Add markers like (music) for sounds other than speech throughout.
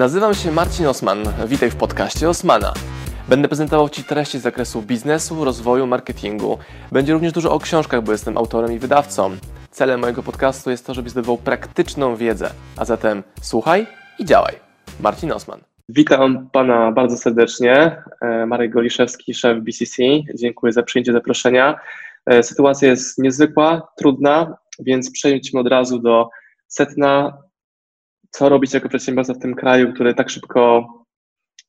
Nazywam się Marcin Osman. Witaj w podcaście Osmana. Będę prezentował Ci treści z zakresu biznesu, rozwoju, marketingu. Będzie również dużo o książkach, bo jestem autorem i wydawcą. Celem mojego podcastu jest to, żebyś zdobywał praktyczną wiedzę. A zatem słuchaj i działaj. Marcin Osman. Witam Pana bardzo serdecznie. E, Marek Goliszewski, szef BCC. Dziękuję za przyjęcie zaproszenia. E, sytuacja jest niezwykła, trudna, więc przejdźmy od razu do setna. Co robić jako przedsiębiorca w tym kraju, który tak szybko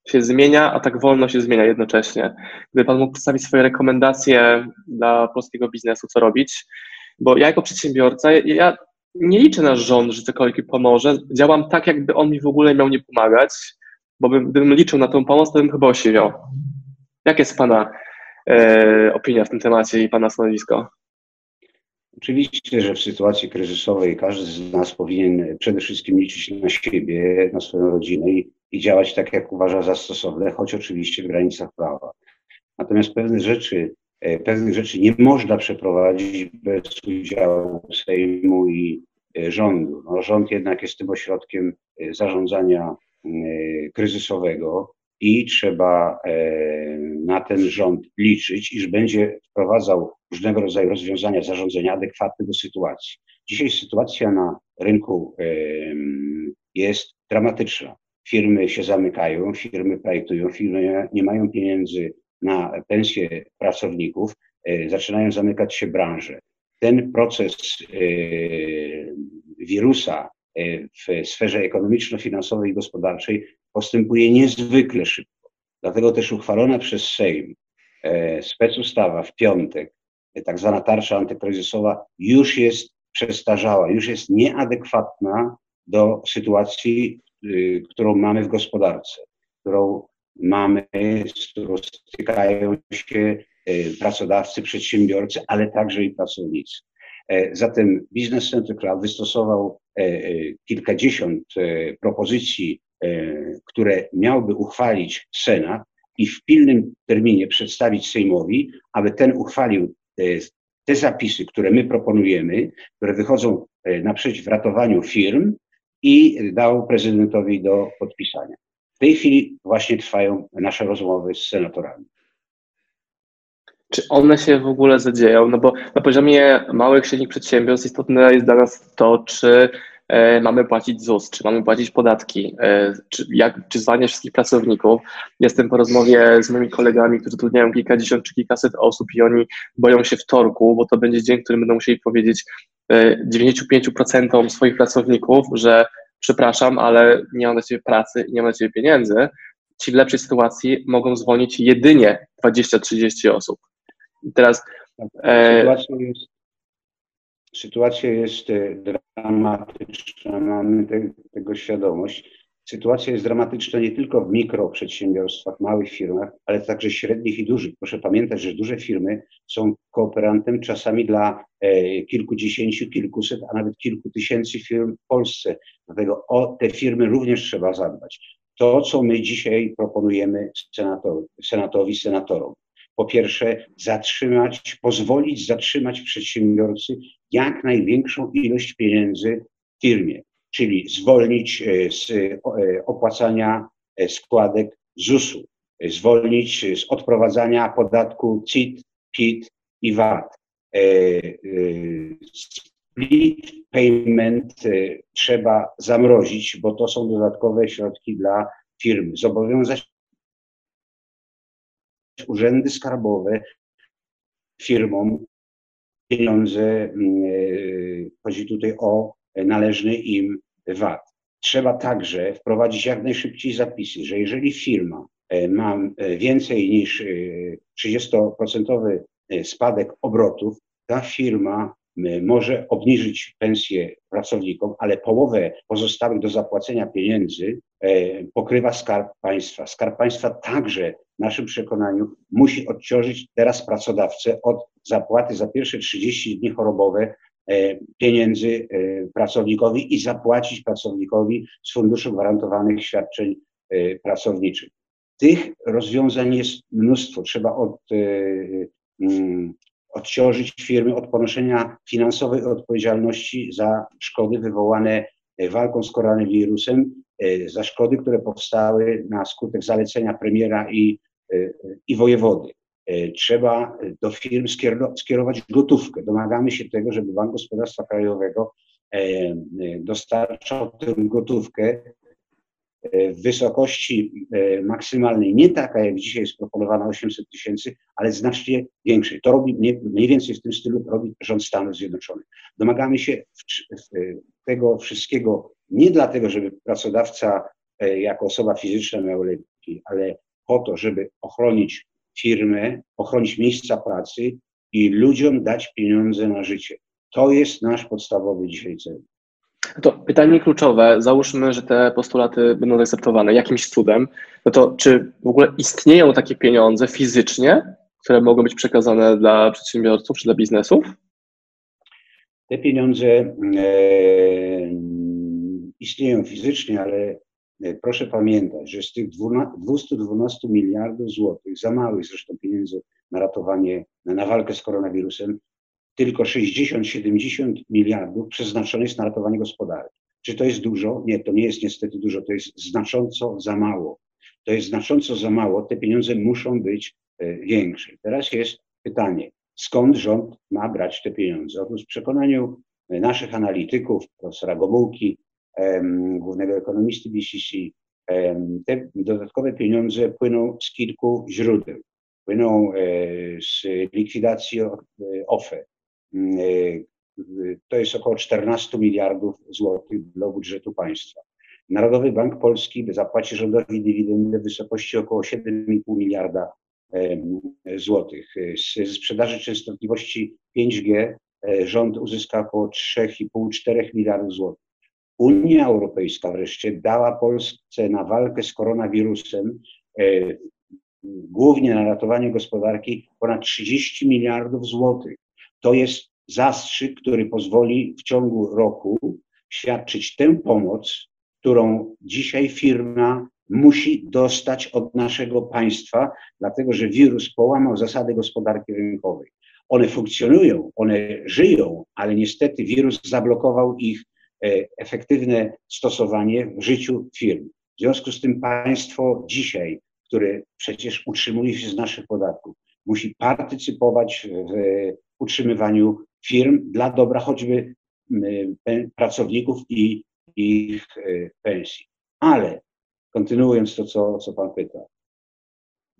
się zmienia, a tak wolno się zmienia jednocześnie? Gdyby Pan mógł przedstawić swoje rekomendacje dla polskiego biznesu, co robić? Bo ja jako przedsiębiorca, ja nie liczę na rząd, że cokolwiek pomoże. Działam tak, jakby on mi w ogóle miał nie pomagać, bo bym, gdybym liczył na tą pomoc, to bym chyba osiwiał. Jakie jest Pana e, opinia w tym temacie i Pana stanowisko? Oczywiście, że w sytuacji kryzysowej każdy z nas powinien przede wszystkim liczyć na siebie, na swoją rodzinę i, i działać tak, jak uważa za stosowne, choć oczywiście w granicach prawa. Natomiast pewne rzeczy, e, pewnych rzeczy nie można przeprowadzić bez udziału Sejmu i e, rządu. No, rząd jednak jest tym ośrodkiem e, zarządzania kryzysowego i trzeba na ten rząd liczyć, iż będzie wprowadzał różnego rodzaju rozwiązania, zarządzenia adekwatne do sytuacji. Dzisiaj sytuacja na rynku jest dramatyczna. Firmy się zamykają, firmy projektują, firmy nie mają pieniędzy na pensje pracowników, e, zaczynają zamykać się branże. Ten proces e, wirusa e, w sferze ekonomiczno-finansowej i gospodarczej postępuje niezwykle szybko. Dlatego też uchwalona przez Sejm specustawa w piątek tak zwana tarcza antykryzysowa już jest przestarzała, już jest nieadekwatna do sytuacji, y, którą mamy w gospodarce, którą mamy, z którą stykają się y, pracodawcy, przedsiębiorcy, ale także i pracownicy. E, zatem Business Center Club wystosował e, e, kilkadziesiąt propozycji, które miałby uchwalić Senat i w pilnym terminie przedstawić Sejmowi, aby ten uchwalił te zapisy, które my proponujemy, które wychodzą e, naprzeciw ratowaniu firm i dał prezydentowi do podpisania. W tej chwili właśnie trwają nasze rozmowy z senatorami. Czy one się w ogóle zadzieją? No bo na poziomie małych, średnich przedsiębiorstw istotne jest dla nas to, czy E, mamy płacić ZUS, czy mamy płacić podatki, e, czy, jak, czy zwalniać wszystkich pracowników. Jestem po rozmowie z moimi kolegami, którzy trudniają kilkadziesiąt czy kilkaset osób i oni boją się wtorku, bo to będzie dzień, w którym będą musieli powiedzieć 95% e, swoich pracowników, że przepraszam, ale nie mam dla Ciebie pracy i nie mam dla Ciebie pieniędzy. Ci w lepszej sytuacji mogą zwolnić jedynie 20-30 osób. I teraz. Sytuacja jest Sytuacja jest e, dramatyczna, mamy te, tego świadomość. Sytuacja jest dramatyczna nie tylko w mikroprzedsiębiorstwach, małych firmach, ale także średnich i dużych. Proszę pamiętać, że duże firmy są kooperantem czasami dla e, kilkudziesięciu, kilkuset, a nawet kilku tysięcy firm w Polsce. Dlatego o te firmy również trzeba zadbać. To, co my dzisiaj proponujemy senatowi, senatorom, po pierwsze, zatrzymać, pozwolić zatrzymać przedsiębiorcy jak największą ilość pieniędzy w firmie, czyli zwolnić e, z e, opłacania e, składek ZUS-u, zwolnić z odprowadzania podatku CIT, PIT i VAT. Split payment trzeba zamrozić, bo to są dodatkowe środki dla firmy. Zobowiązać urzędy skarbowe firmom pieniądze, mm, e, chodzi tutaj o należny im VAT. Trzeba także wprowadzić jak najszybciej zapisy, że jeżeli firma e, ma e, więcej niż 30% spadek obrotów, ta firma może obniżyć pensję pracownikom, ale połowę pozostałych do zapłacenia pieniędzy pokrywa Skarb Państwa. Skarb Państwa także w naszym przekonaniu musi odciążyć teraz pracodawcę od zapłaty za pierwsze 30 dni chorobowe e, pieniędzy e, pracownikowi i zapłacić pracownikowi z Funduszu Gwarantowanych Świadczeń e, Pracowniczych. Tych rozwiązań jest mnóstwo. Trzeba od, mm, odciążyć firmy od ponoszenia finansowej odpowiedzialności za szkody wywołane walką z koronawirusem za szkody, które powstały na skutek zalecenia premiera i, i wojewody. Trzeba do firm skierować gotówkę. Domagamy się tego, żeby Bank Gospodarstwa Krajowego dostarczał tę gotówkę w wysokości e, maksymalnej, nie taka jak dzisiaj jest proponowana 800 tysięcy, ale znacznie większej. To robi mniej więcej w tym stylu robi rząd Stanów Zjednoczonych. Domagamy się tego wszystkiego nie dlatego, żeby pracodawca e, jako osoba fizyczna miał lepiej, ale po to, żeby ochronić firmę, ochronić miejsca pracy i ludziom dać pieniądze na życie. To jest nasz podstawowy dzisiaj cel. To pytanie kluczowe, załóżmy, że te postulaty będą zaakceptowane jakimś cudem, no to czy w ogóle istnieją takie pieniądze fizycznie, które mogą być przekazane dla przedsiębiorców czy dla biznesów? Te pieniądze e, istnieją fizycznie, ale e, proszę pamiętać, że z tych 212 miliardów złotych, za małych zresztą pieniędzy na ratowanie, na walkę z koronawirusem, tylko 60-70 miliardów przeznaczonych jest na ratowanie gospodarki. Czy to jest dużo? Nie, to nie jest niestety dużo, to jest znacząco za mało. To jest znacząco za mało, te pieniądze muszą być e, większe. Teraz jest pytanie, skąd rząd ma brać te pieniądze? Otóż w przekonaniu e, naszych analityków, profesora Gomułki, głównego ekonomisty BCC, te dodatkowe pieniądze płyną z kilku źródeł. Płyną e, z likwidacji OFE, Mm, e, to jest około 14 miliardów złotych dla budżetu państwa. Narodowy Bank Polski zapłaci rządowi dywidendę w wysokości około 7,5 miliarda złotych. Z sprzedaży częstotliwości 5G e, rząd uzyska około 3,5-4 miliardów złotych. Unia Europejska wreszcie dała Polsce na walkę z koronawirusem, e, głównie na ratowanie gospodarki, ponad 30 miliardów złotych. To jest zastrzyk, który pozwoli w ciągu roku świadczyć tę pomoc, którą dzisiaj firma musi dostać od naszego państwa, dlatego że wirus połamał zasady gospodarki rynkowej. One funkcjonują, one żyją, ale niestety wirus zablokował ich efektywne stosowanie w życiu firm. W związku z tym państwo dzisiaj, które przecież utrzymuje się z naszych podatków, musi partycypować w utrzymywaniu firm dla dobra choćby pracowników i ich e, pensji. Ale kontynuując to, co, co Pan pyta,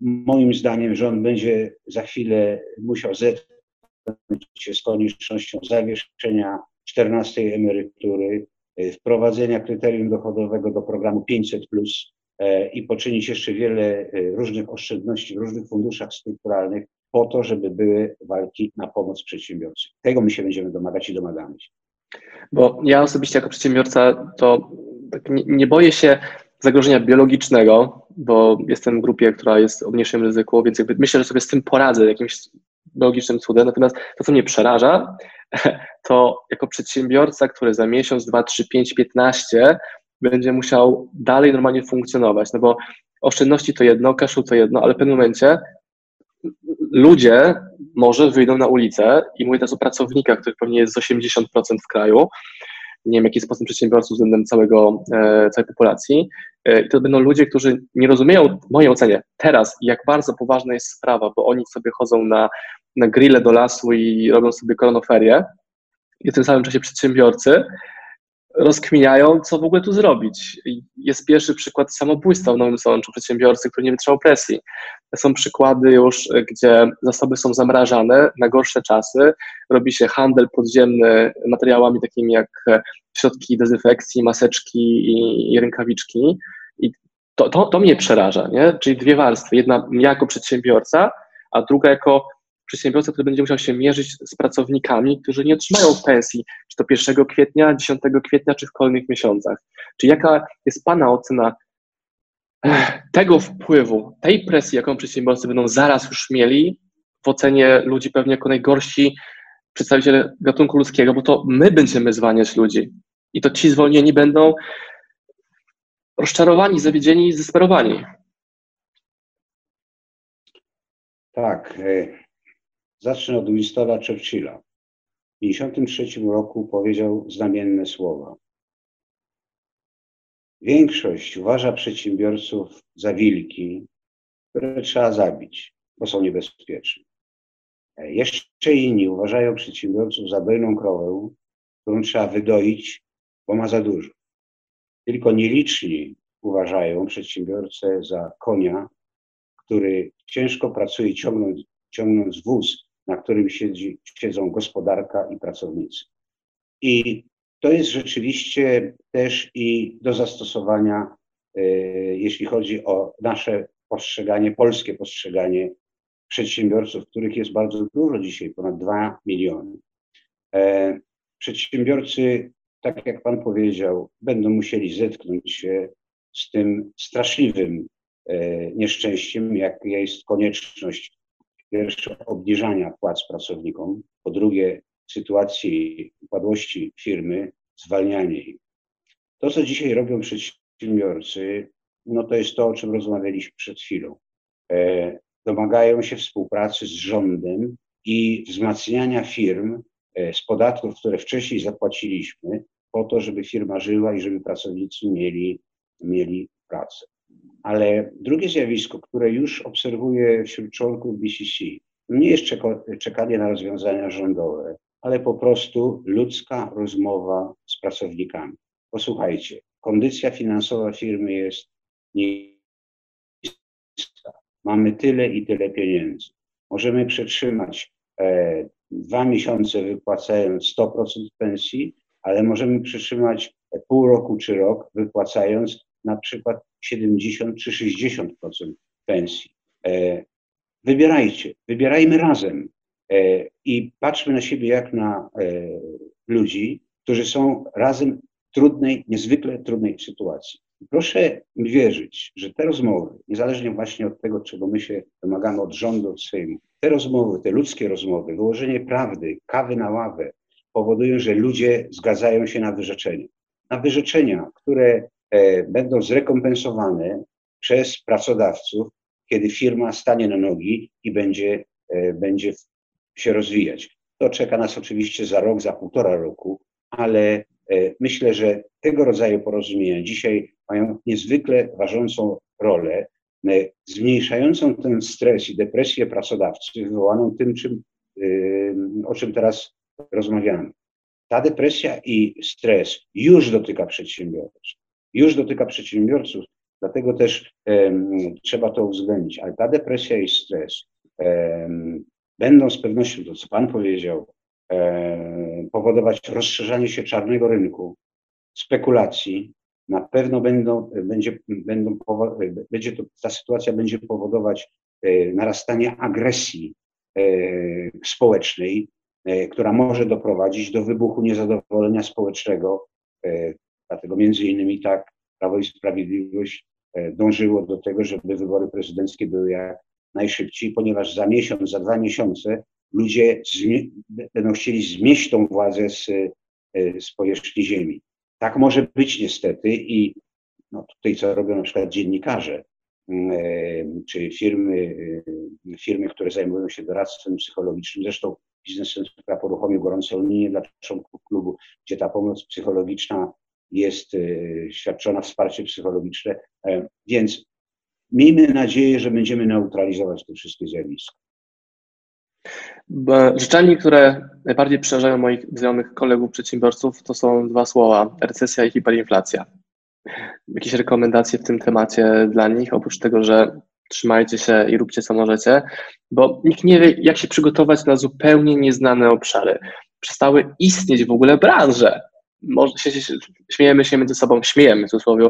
moim zdaniem rząd będzie za chwilę musiał zetknąć się z koniecznością zawieszenia 14 emerytury, e, wprowadzenia kryterium dochodowego do programu 500 plus e, i poczynić jeszcze wiele różnych oszczędności w różnych funduszach strukturalnych, po to, żeby były walki na pomoc przedsiębiorcy. Tego my się będziemy domagać i domagamy się. Bo ja osobiście jako przedsiębiorca to tak nie, nie boję się zagrożenia biologicznego, bo jestem w grupie, która jest o mniejszym ryzyku, więc myślę, że sobie z tym poradzę jakimś biologicznym cudem. Natomiast to, co mnie przeraża, (laughs) to jako przedsiębiorca, który za miesiąc, dwa, trzy, pięć, piętnaście będzie musiał dalej normalnie funkcjonować, no bo oszczędności to jedno, kaszu to jedno, ale w pewnym momencie ludzie może wyjdą na ulicę i mówię teraz o pracownikach, których pewnie jest 80% w kraju, nie wiem jaki jest postęp przedsiębiorców względem całego, e, całej populacji. E, I to będą ludzie, którzy nie rozumieją, w mojej ocenie, teraz, jak bardzo poważna jest sprawa, bo oni sobie chodzą na, na grille do lasu i robią sobie koronoferię, i w tym samym czasie przedsiębiorcy rozkminiają, co w ogóle tu zrobić. Jest pierwszy przykład samobójstwa w Nowym Sączu, przedsiębiorcy, który nie wytrzymał presji. Są przykłady już, gdzie zasoby są zamrażane na gorsze czasy, robi się handel podziemny materiałami takimi jak środki dezynfekcji, maseczki i, i rękawiczki. I to, to, to mnie przeraża, nie? czyli dwie warstwy. Jedna jako przedsiębiorca, a druga jako przedsiębiorca, który będzie musiał się mierzyć z pracownikami, którzy nie otrzymają pensji, czy to 1 kwietnia, 10 kwietnia, czy w kolejnych miesiącach. Czy jaka jest Pana ocena tego wpływu, tej presji, jaką przedsiębiorcy będą zaraz już mieli w ocenie ludzi pewnie jako najgorsi przedstawiciele gatunku ludzkiego, bo to my będziemy zwalniać ludzi i to ci zwolnieni będą rozczarowani, zawiedzieni i zdesperowani. Tak. E, Zacznę od Winstona Churchilla. W 1953 roku powiedział znamienne słowa. większość uważa przedsiębiorców za wilki, które trzeba zabić, bo są niebezpieczni. Jeszcze inni uważają przedsiębiorców za dojną krowę, którą trzeba wydoić, bo ma za dużo. Tylko nieliczni uważają przedsiębiorcę za konia, który ciężko pracuje ciągnąc, ciągnąc wóz, na którym siedzi, siedzą gospodarka i pracownicy. I to jest rzeczywiście też i do zastosowania, e, jeśli chodzi o nasze postrzeganie, polskie postrzeganie przedsiębiorców, których jest bardzo dużo dzisiaj, ponad 2 miliony. E, przedsiębiorcy, tak jak Pan powiedział, będą musieli zetknąć się z tym straszliwym e, nieszczęściem, jak jest konieczność pierwsze obniżania płac pracownikom, po drugie sytuacji upadłości firmy zwalnianie ich. To, co dzisiaj robią przedsiębiorcy, no to jest to, o czym rozmawialiśmy przed chwilą. E, domagają się współpracy z rządem i wzmacniania firm e, z podatków, które wcześniej zapłaciliśmy, po to, żeby firma żyła i żeby pracownicy mieli, mieli pracę. Ale drugie zjawisko, które już obserwuję wśród członków BCC, nie jest czekanie na rozwiązania rządowe, ale po prostu ludzka rozmowa z pracownikami. Posłuchajcie, kondycja finansowa firmy jest niska. Mamy tyle i tyle pieniędzy. Możemy przetrzymać e, dwa miesiące wypłacając 100% pensji, ale możemy przetrzymać pół roku czy rok wypłacając na przykład 70 czy 60% pensji. E, wybierajcie, wybierajmy razem e, i patrzmy na siebie jak na e, ludzi, którzy są razem w trudnej, niezwykle trudnej sytuacji. Proszę mi wierzyć, że te rozmowy, niezależnie właśnie od tego, czego my się domagamy od rządu, od Sejmu, te rozmowy, te ludzkie rozmowy, wyłożenie prawdy, kawy na ławę, powodują, że ludzie zgadzają się na wyrzeczenia. Na wyrzeczenia, które będą zrekompensowane przez pracodawców, kiedy firma stanie na nogi i będzie, e, będzie się rozwijać. To czeka nas oczywiście za rok, za półtora roku, ale e, myślę, że tego rodzaju porozumienia dzisiaj mają niezwykle ważącą rolę, zmniejszającą ten stres i depresję pracodawcy wywołaną tym, czym, o czym teraz rozmawiamy. Ta depresja i stres już dotyka przedsiębiorców już dotyka przedsiębiorców, dlatego też um, trzeba to uwzględnić. Ale ta depresja i stres um, będą z pewnością, to co Pan powiedział, um, powodować rozszerzanie się czarnego rynku, spekulacji. Na pewno będą, będzie, będą, będzie to, ta sytuacja będzie powodować e, narastanie agresji e, społecznej, e, która może doprowadzić do wybuchu niezadowolenia społecznego Dlatego między innymi tak Prawo i Sprawiedliwość e, dążyło do tego, żeby wybory prezydenckie były jak najszybciej, ponieważ za miesiąc, za dwa miesiące ludzie będą chcieli zmieść tą władzę z, e, z powierzchni ziemi. Tak może być niestety i no tutaj co robią na przykład dziennikarze, mm, e, czy firmy, firmy, które zajmują się doradztwem psychologicznym. Zresztą Biznes Centrum poruchomił gorącą linię dla członków klubu, gdzie ta pomoc psychologiczna jest y, świadczone wsparcie psychologiczne, e, więc miejmy nadzieję, że będziemy neutralizować te wszystkie zjawiska. Życzami, które najbardziej przerażają moich znajomych kolegów przedsiębiorców, to są dwa słowa: recesja i hiperinflacja. Jakieś rekomendacje w tym temacie dla nich, oprócz tego, że trzymajcie się i róbcie co możecie, bo nikt nie wie, jak się przygotować na zupełnie nieznane obszary. Przestały istnieć w ogóle branże, może się, śmiejemy się między sobą, śmiejemy w cudzysłowie,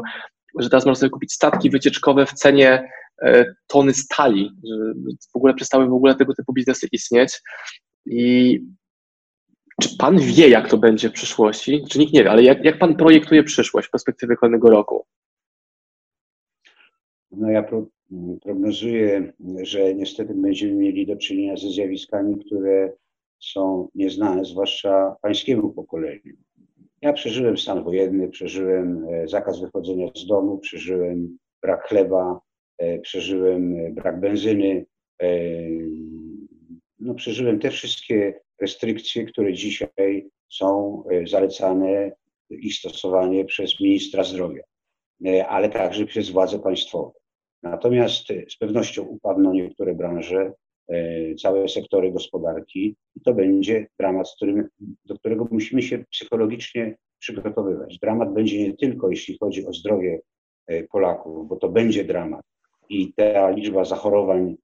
że teraz można sobie kupić statki wycieczkowe w cenie e, tony stali, że w ogóle przestały w ogóle tego typu biznesy istnieć. I czy pan wie, jak to będzie w przyszłości? Czy nikt nie wie, ale jak, jak pan projektuje przyszłość w perspektywie kolejnego roku? No ja pro, prognozuję, że niestety będziemy mieli do czynienia ze zjawiskami, które są nieznane, zwłaszcza pańskiemu pokoleniu. Ja przeżyłem stan wojenny, przeżyłem e, zakaz wychodzenia z domu, przeżyłem brak chleba, e, przeżyłem e, brak benzyny. No, przeżyłem te wszystkie restrykcje, które dzisiaj są zalecane ich stosowanie przez ministra zdrowia. ale także przez władze państwowe. Natomiast z pewnością upadną niektóre branże, całe sektory gospodarki i to będzie dramat, którym, do którego musimy się psychologicznie przygotowywać. Dramat będzie nie tylko jeśli chodzi o zdrowie Polaków, bo to będzie dramat i ta liczba zachorowań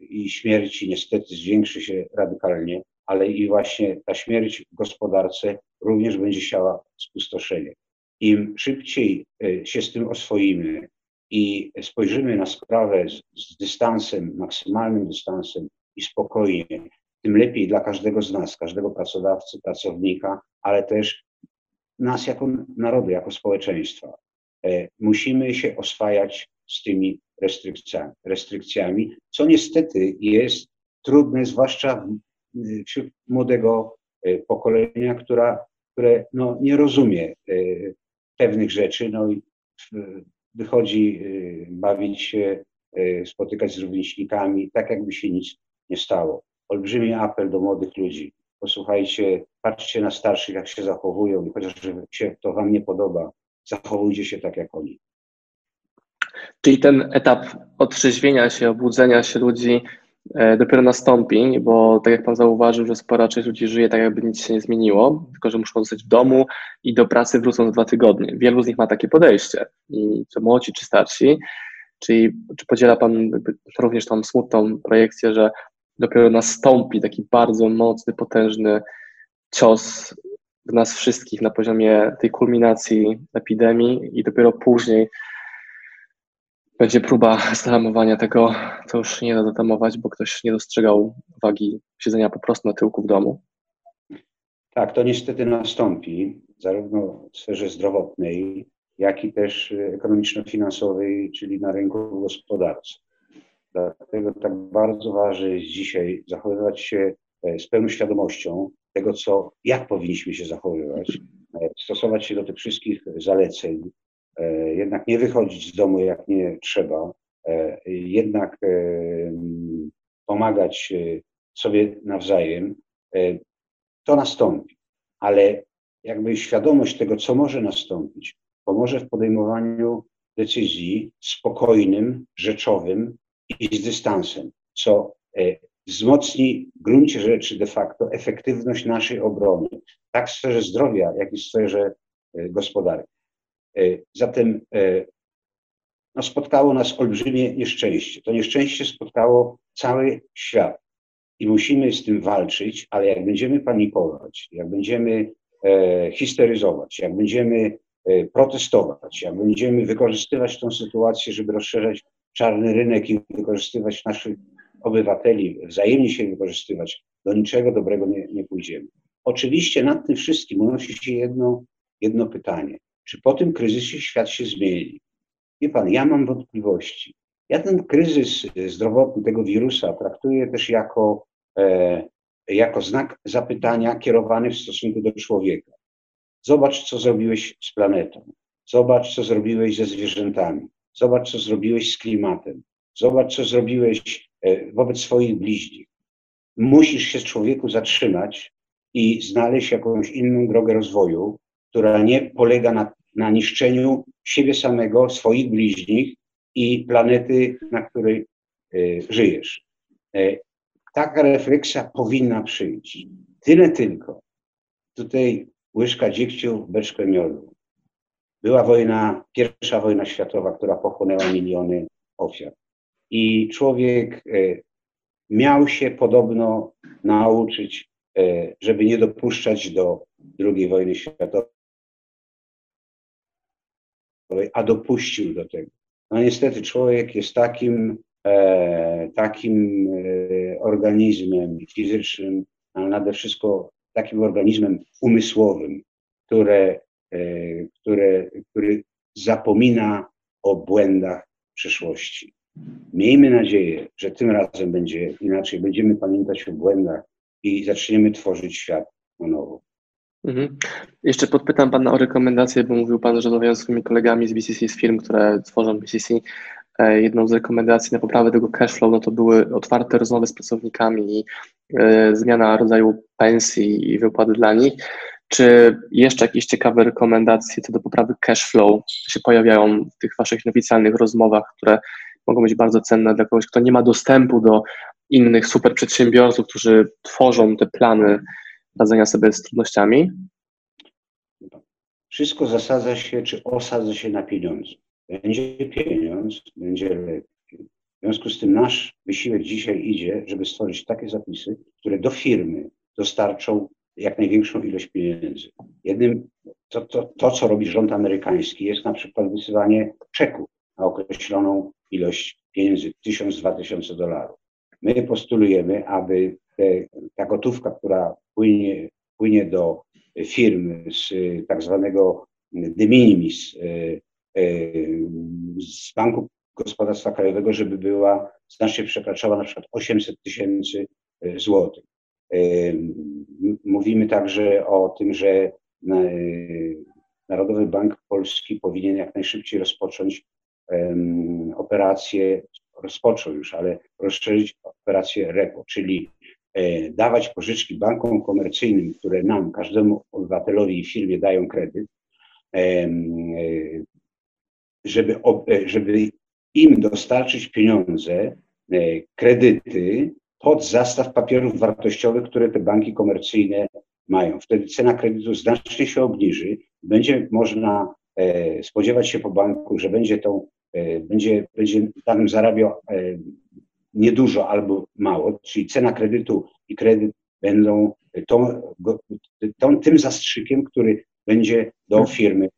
i śmierci niestety zwiększy się radykalnie, ale i właśnie ta śmierć w gospodarce również będzie siała spustoszenie. Im szybciej e, się z tym oswoimy i spojrzymy na sprawę z, z dystansem, maksymalnym dystansem i spokojnie, tym lepiej dla każdego z nas, każdego pracodawcy, pracownika, ale też nas jako narodu, jako społeczeństwa. E, musimy się oswajać z tymi restrykcjami, restrykcjami co niestety jest trudne, zwłaszcza wśród młodego e, pokolenia, która, które no, nie rozumie e, pewnych rzeczy no, i wychodzi e, bawić się, spotykać z rówieśnikami, tak jakby się nic nie stało. Olbrzymi apel do młodych ludzi. Posłuchajcie, patrzcie na starszych, jak się zachowują i chociaż się to wam nie podoba, zachowujcie się tak jak oni. Czyli ten etap otrzeźwienia się, obudzenia się ludzi dopiero nastąpi, bo tak jak Pan zauważył, że spora część ludzi żyje tak, jakby nic się nie zmieniło, tylko że muszą zostać w domu i do pracy wrócą za dwa tygodnie. Wielu z nich ma takie podejście, i czy młodzi, czy starsi. Czyli czy podziela Pan również tą smutną projekcję, że dopiero nastąpi taki bardzo mocny, potężny cios w nas wszystkich na poziomie tej kulminacji epidemii i dopiero później będzie próba (laughs) zatamowania tego, co już nie da zatamować, bo ktoś nie dostrzegał wagi siedzenia po prostu na tyłku w domu. Tak, to niestety nastąpi, zarówno w sferze zdrowotnej, jak i też ekonomiczno-finansowej, czyli na rynku gospodarczym. Dlatego tak bardzo ważne jest dzisiaj zachowywać się e, z pełną świadomością tego, co, jak powinniśmy się zachowywać, e, stosować się do tych wszystkich zaleceń, jednak nie wychodzić z domu jak nie trzeba, e, jednak e, pomagać sobie nawzajem, to nastąpi. Ale jakby świadomość tego, co może nastąpić, pomoże w podejmowaniu decyzji spokojnym, rzeczowym i z dystansem, co wzmocni w gruncie rzeczy de facto efektywność naszej obrony, tak w sferze zdrowia, jak i w sferze gospodarki. E, zatem e, no, spotkało nas olbrzymie nieszczęście. To nieszczęście spotkało cały świat i musimy z tym walczyć, ale jak będziemy panikować, jak będziemy e, histeryzować, jak będziemy e, protestować, jak będziemy wykorzystywać tę sytuację, żeby rozszerzać czarny rynek i wykorzystywać naszych obywateli, wzajemnie się wykorzystywać, do niczego dobrego nie, nie pójdziemy. Oczywiście nad tym wszystkim unosi się jedno, jedno pytanie czy po tym kryzysie świat się zmieni. Wie pan, ja mam wątpliwości. Ja ten kryzys zdrowotny tego wirusa traktuję też jako, e, jako znak zapytania kierowany w stosunku do człowieka. Zobacz, co zrobiłeś z planetą. Zobacz, co zrobiłeś ze zwierzętami. Zobacz, co zrobiłeś z klimatem. Zobacz, co zrobiłeś e, wobec swoich bliźnich. Musisz się człowieku zatrzymać i znaleźć jakąś inną drogę rozwoju, która nie polega na, na niszczeniu siebie samego, swoich bliźnich i planety, na której y, żyjesz. Y, taka refleksja powinna przyjść. Tyle tylko. Tutaj łyżka dziegciu, beczkę miodu. Była wojna, pierwsza wojna światowa, która pochłonęła miliony ofiar. I człowiek y, miał się podobno nauczyć, żeby nie dopuszczać do II wojny światowej a dopuścił do tego. No niestety człowiek jest takim, e, takim e, organizmem fizycznym, ale nade wszystko takim organizmem umysłowym, które, e, które, który zapomina o błędach przeszłości. Miejmy nadzieję, że tym razem będzie inaczej. Będziemy pamiętać o błędach i zaczniemy tworzyć świat na nowo. Mhm. Jeszcze podpytam Pana o rekomendacje, bo mówił Pan, że rozmawiając z swoimi kolegami z BCC, z firm, które tworzą BCC, e, jedną z rekomendacji na poprawę tego cashflow, no to były otwarte rozmowy z pracownikami i e, zmiana rodzaju pensji i wypłat dla nich. Czy jeszcze jakieś ciekawe rekomendacje co do poprawy cash flow się pojawiają w tych Waszych nieoficjalnych rozmowach, które mogą być bardzo cenne dla kogoś, kto nie ma dostępu do innych super przedsiębiorców, którzy tworzą te plany radzenia sobie z trudnościami? Wszystko zasadza się, czy osadza się na pieniądzu. Będzie pieniądz, będzie lepiej. W związku z tym nasz wysiłek dzisiaj idzie, żeby stworzyć takie zapisy, które do firmy dostarczą jak największą ilość pieniędzy. Jednym, to, to, to co robi rząd amerykański, jest na przykład wysyłanie czeku na określoną ilość pieniędzy, 1000-2000 dolarów. My postulujemy, aby te, ta gotówka, która płynie, płynie do firm z tak zwanego de minimis, e, z Banku Gospodarstwa Krajowego, żeby była znacznie przekraczała na przykład 800 tysięcy złotych. Mówimy także o tym, że Narodowy Bank Polski powinien jak najszybciej rozpocząć operację, rozpoczął już, ale rozszerzyć operację REPO, czyli dawać pożyczki bankom komercyjnym, które nam, każdemu obywatelowi i firmie dają kredyt, e, żeby, e, żeby im dostarczyć pieniądze, kredyty pod zastaw papierów wartościowych, które te banki komercyjne mają. Wtedy cena kredytu znacznie się obniży. Będzie można spodziewać się po banku, że będzie tą E, będzie, będzie tam zarabiał e, niedużo albo mało, czyli cena kredytu i kredyt będą tą, tą, tym zastrzykiem, który będzie do mhm. firmy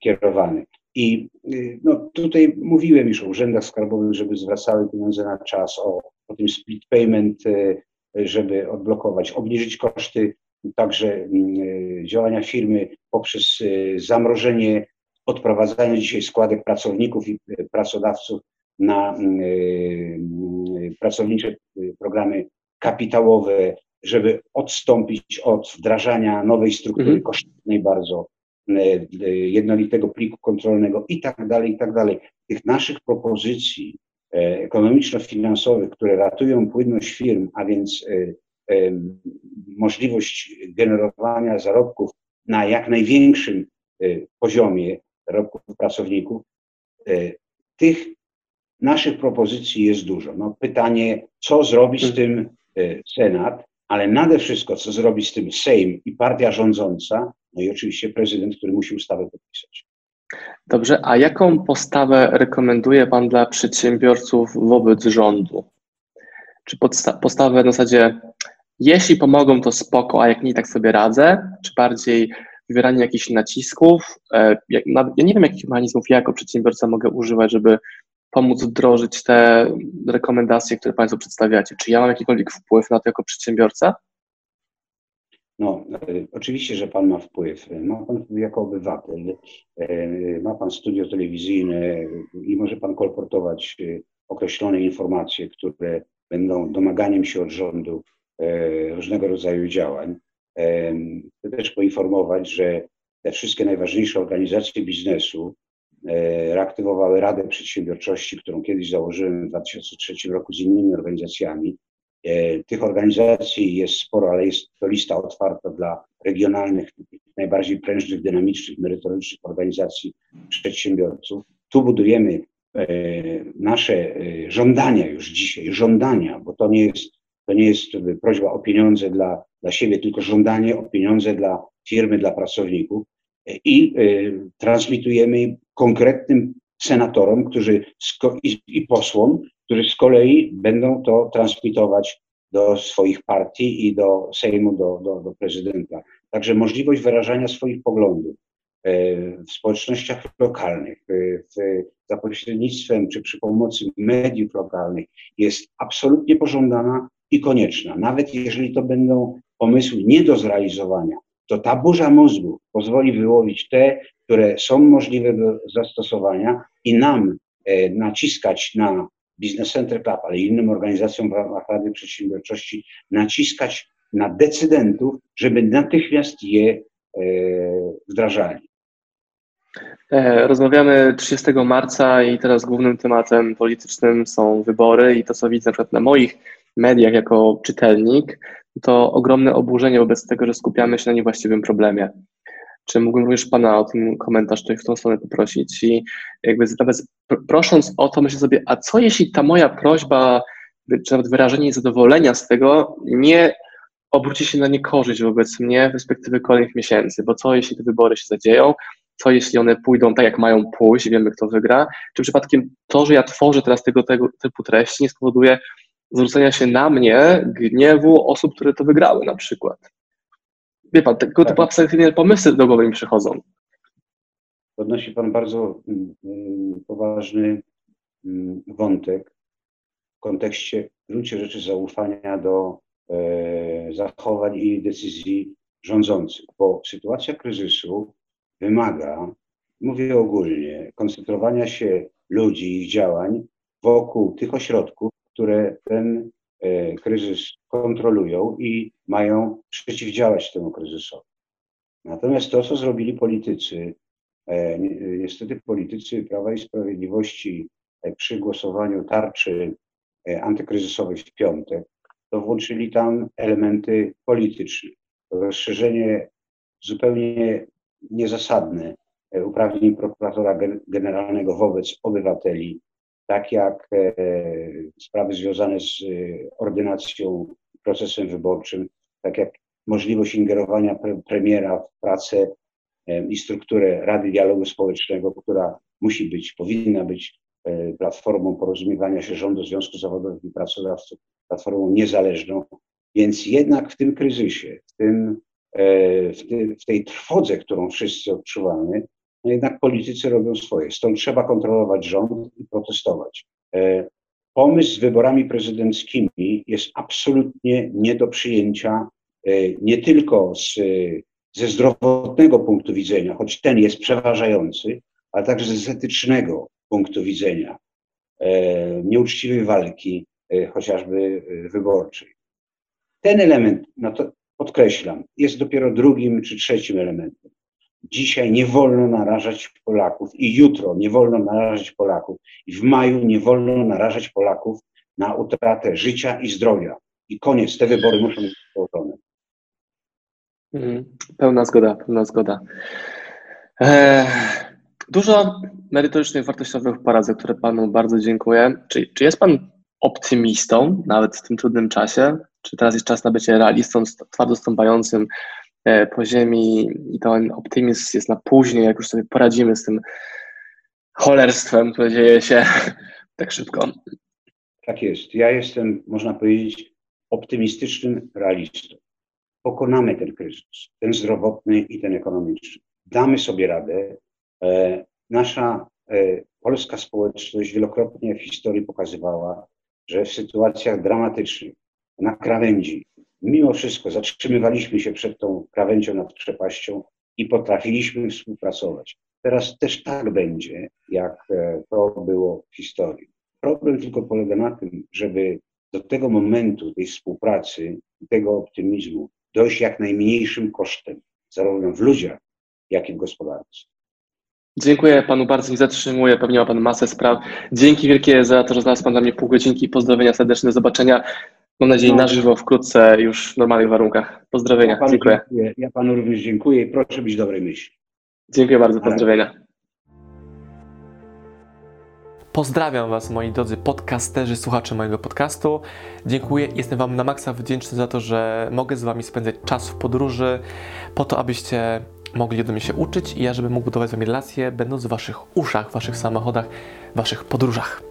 kierowany. I y, no, tutaj mówiłem już o urzędach skarbowych, żeby zwracały pieniądze na czas, o, o tym split payment, y, żeby odblokować, obniżyć koszty także y, działania firmy poprzez zamrożenie odprowadzania dzisiaj składek pracowników i pracodawców na mm, mm, pracownicze e, programy kapitałowe, żeby odstąpić od wdrażania nowej struktury mhm. kosztownej bardzo, jednolitego pliku kontrolnego i tak dalej, i tak dalej. Tych naszych propozycji ekonomiczno-finansowych, które ratują płynność firm, a więc możliwość generowania zarobków na jak największym poziomie, zarobków pracowników. E, tych naszych propozycji jest dużo. No, pytanie, co zrobi z tym e, Senat, ale nade wszystko, co zrobi z tym Sejm i partia rządząca, no i oczywiście prezydent, który musi ustawę podpisać. Dobrze, a jaką postawę rekomenduje Pan dla przedsiębiorców wobec rządu? Czy postawę na zasadzie, jeśli pomogą, to spoko, a jak nie, tak sobie radzę? Czy bardziej wywieranie jakichś nacisków. E, ja nie wiem, jakich mechanizmów ja jako przedsiębiorca mogę używać, żeby pomóc wdrożyć te rekomendacje, które Państwo przedstawiacie. Czy ja mam jakikolwiek wpływ na to jako przedsiębiorca? No, e, oczywiście, że Pan ma wpływ. Ma Pan jako obywatel, e, ma Pan studio telewizyjne i może Pan kolportować określone informacje, które będą domaganiem się od rządu różnego rodzaju działań. Chcę też poinformować, że te wszystkie najważniejsze organizacje biznesu e, reaktywowały Radę Przedsiębiorczości, którą kiedyś założyłem w 2003 roku z innymi organizacjami. E, tych organizacji jest sporo, ale jest to lista otwarta dla regionalnych, najbardziej prężnych, dynamicznych, merytorycznych organizacji przedsiębiorców. Tu budujemy e, nasze żądania już dzisiaj, żądania, bo to nie jest to nie jest prośba o pieniądze dla, dla siebie, tylko żądanie o pieniądze dla firmy, dla pracowników. I y, transmitujemy konkretnym senatorom którzy i, posłom, którzy z kolei będą to transmitować do swoich partii i do Sejmu, do, do, do prezydenta. Także możliwość wyrażania swoich poglądów y, w społecznościach lokalnych, y, w, za pośrednictwem czy przy pomocy mediów lokalnych jest absolutnie pożądana i konieczna. Nawet jeżeli to będą pomysły nie do zrealizowania, to ta burza mózgu pozwoli wyłowić te, które są możliwe do zastosowania i nam e, naciskać na Business Center Club, ale innym organizacjom w ramach Rady Przedsiębiorczości, naciskać na decydentów, żeby natychmiast je e, wdrażali. E, rozmawiamy 30 marca i teraz głównym tematem politycznym są wybory i to, co widzę na przykład na moich mediach jako czytelnik, to ogromne oburzenie wobec tego, że skupiamy się na niewłaściwym problemie. Czy mógłbym również Pana o ten komentarz tutaj w tą stronę poprosić? I jakby nawet prosząc o to, myślę sobie, a co jeśli ta moja prośba, czy nawet wyrażenie zadowolenia z tego nie obróci się na niekorzyść wobec mnie w perspektywie kolejnych miesięcy, bo co jeśli te wybory się zadzieją, co jeśli one pójdą tak, jak mają pójść, wiemy, kto wygra, czy przypadkiem to, że ja tworzę teraz tego, tego typu treści nie spowoduje zwrócenia się na mnie gniewu osób, które to wygrały na przykład. Wie pan, tego typu tak. abstrakcyjne pomysły do głowy mi przychodzą. Podnosi pan bardzo mm, mm, poważny mm, wątek w kontekście w gruncie rzeczy zaufania do e, zachowań i decyzji rządzących, bo sytuacja kryzysu wymaga, mówię ogólnie, koncentrowania się ludzi i ich działań wokół tych ośrodków, które ten e, kryzys kontrolują i mają przeciwdziałać temu kryzysowi. Natomiast to, co zrobili politycy, e, niestety politycy Prawa i Sprawiedliwości e, przy głosowaniu tarczy antykryzysowej w piątek, to włączyli tam elementy polityczne. Rozszerzenie zupełnie niezasadne uprawnień prokuratora generalnego wobec obywateli, tak jak e, sprawy związane z e, ordynacją, procesem wyborczym, tak jak możliwość ingerowania premiera w pracę e, i strukturę Rady Dialogu Społecznego, która musi być, powinna być platformą porozumiewania się rządu, Związku Zawodowego i Pracodawców, platformą niezależną. Więc jednak w tym kryzysie, w, tym, w tej trwodze, którą wszyscy odczuwamy, no jednak politycy robią swoje. Stąd trzeba kontrolować rząd i protestować. E, pomysł z wyborami prezydenckimi jest absolutnie nie do przyjęcia e, nie tylko z, ze zdrowotnego punktu widzenia, choć ten jest przeważający, ale także z etycznego punktu widzenia e, nieuczciwej walki, chociażby wyborczej. Ten element, no to podkreślam, jest dopiero drugim czy trzecim elementem. Dzisiaj nie wolno narażać Polaków i jutro nie wolno narażać Polaków i w maju nie wolno narażać Polaków na utratę życia i zdrowia. I koniec, te wybory muszą być położone. Mhm. Pełna zgoda, pełna zgoda. Eee, dużo merytorycznych, wartościowych porad, które Panu bardzo dziękuję. Czy, czy jest Pan optymistą, nawet w tym trudnym czasie? Czy teraz jest czas na bycie realistą, twardo stąpającym E, po ziemi i ten optymizm jest na później, jak już sobie poradzimy z tym cholerstwem, które dzieje się (laughs) tak szybko. Tak jest. Ja jestem, można powiedzieć, optymistycznym realistą. Pokonamy ten kryzys, ten zdrowotny i ten ekonomiczny. Damy sobie radę. E, nasza e, polska społeczność wielokrotnie w historii pokazywała, że w sytuacjach dramatycznych, na krawędzi mimo wszystko zatrzymywaliśmy się przed tą krawędzią nad przepaścią i potrafiliśmy współpracować. Teraz też tak będzie, jak e, to było w historii. Problem tylko polega na tym, żeby do tego momentu tej współpracy, tego optymizmu dojść jak najmniejszym kosztem, zarówno w ludziach, jak i w gospodarce. Dziękuję panu bardzo, nie zatrzymuję, pewnie ma pan masę spraw. Dzięki wielkie za to, że znalazł pan dla mnie pół godzinki. Pozdrowienia serdeczne, do zobaczenia. Mam nadzieję no. na żywo wkrótce już w normalnych warunkach. Pozdrowienia, ja dziękuję. dziękuję. Ja panu również dziękuję i proszę być dobrej myśli. Dziękuję bardzo, pozdrowienia. Pozdrawiam Was, moi drodzy podcasterzy, słuchacze mojego podcastu. Dziękuję, jestem Wam na maksa wdzięczny za to, że mogę z Wami spędzać czas w podróży, po to, abyście mogli ode mnie się uczyć i ja, żebym mógł budować z Wami relacje, będąc w Waszych uszach, w Waszych samochodach, w Waszych podróżach.